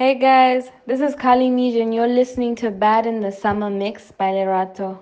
Hey guys, this is Kali Mij and you're listening to Bad in the Summer Mix by Lerato.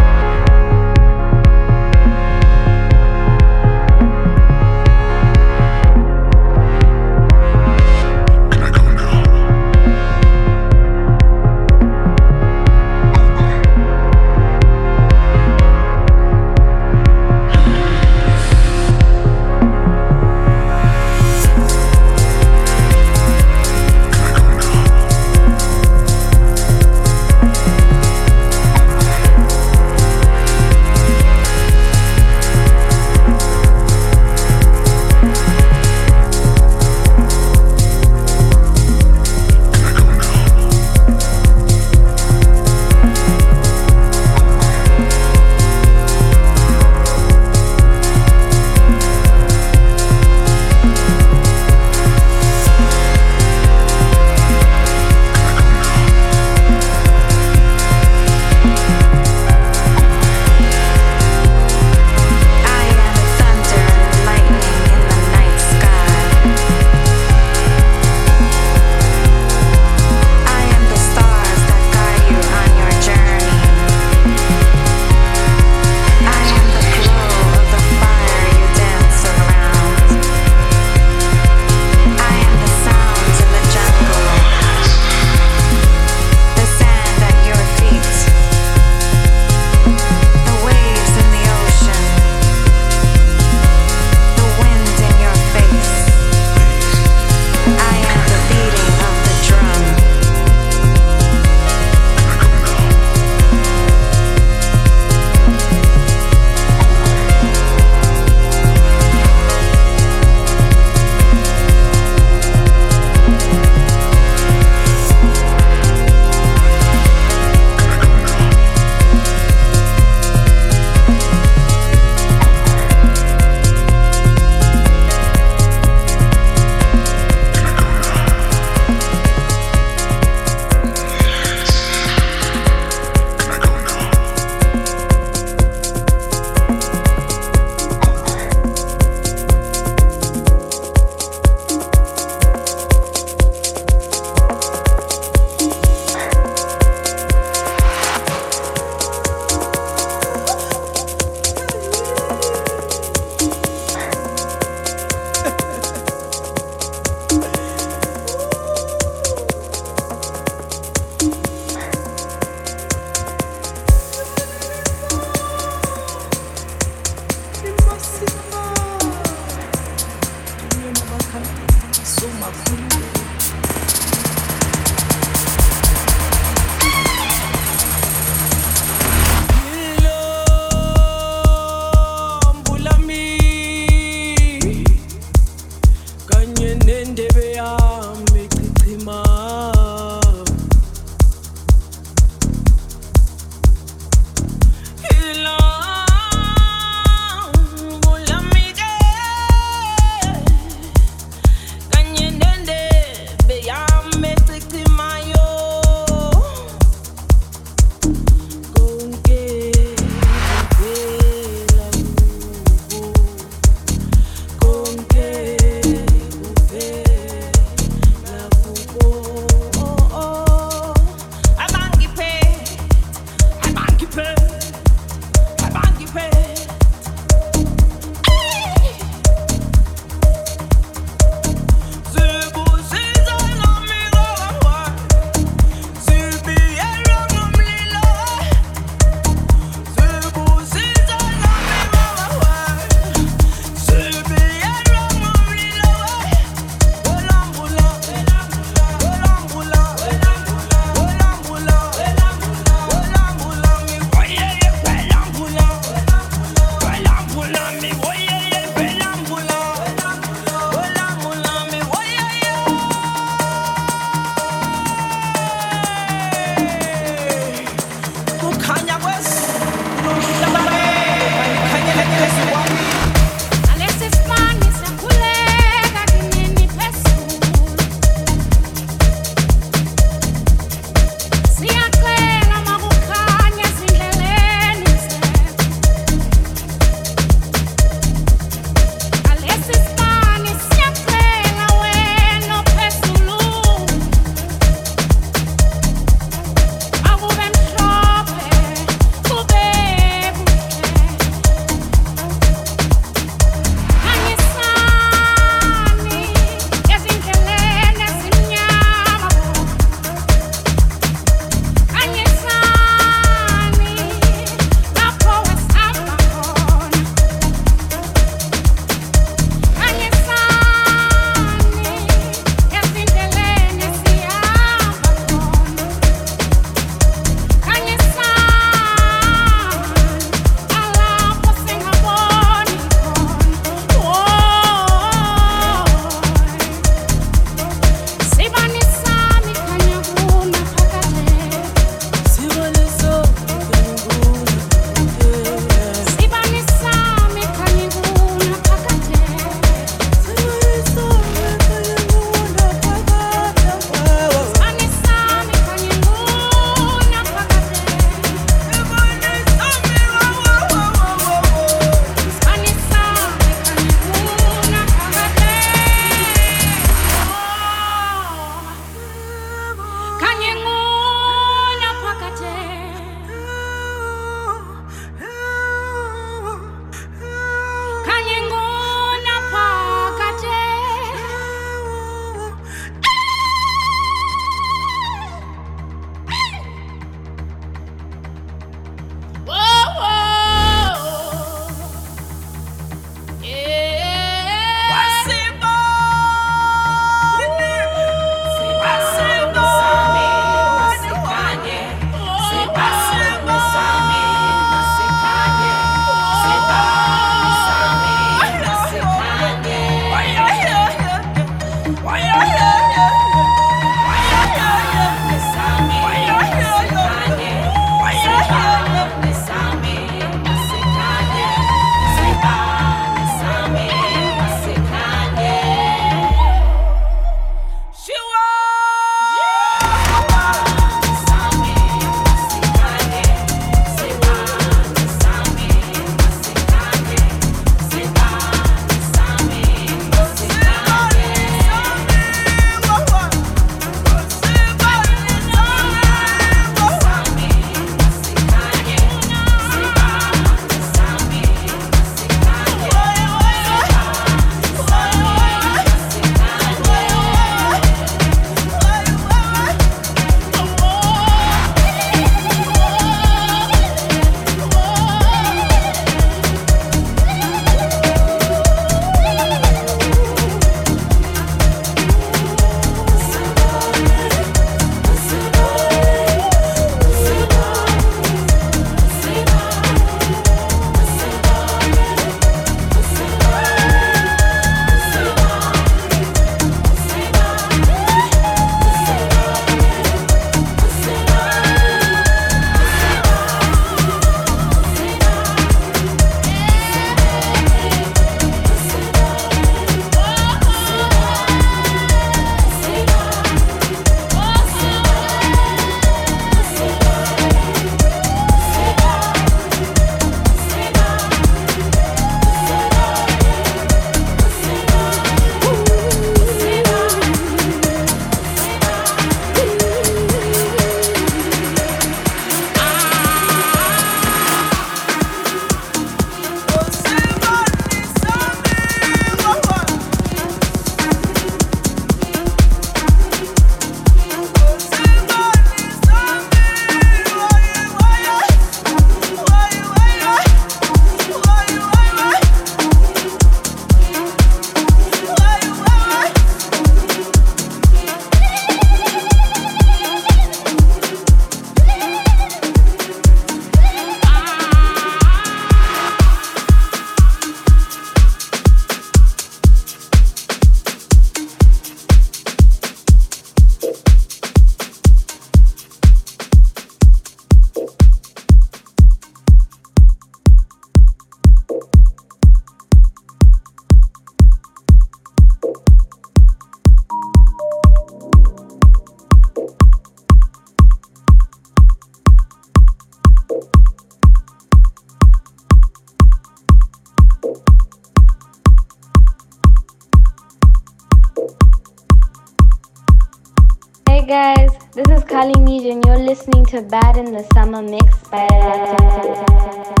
To Bad in the Summer Mix. by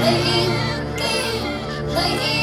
Lay eat, they.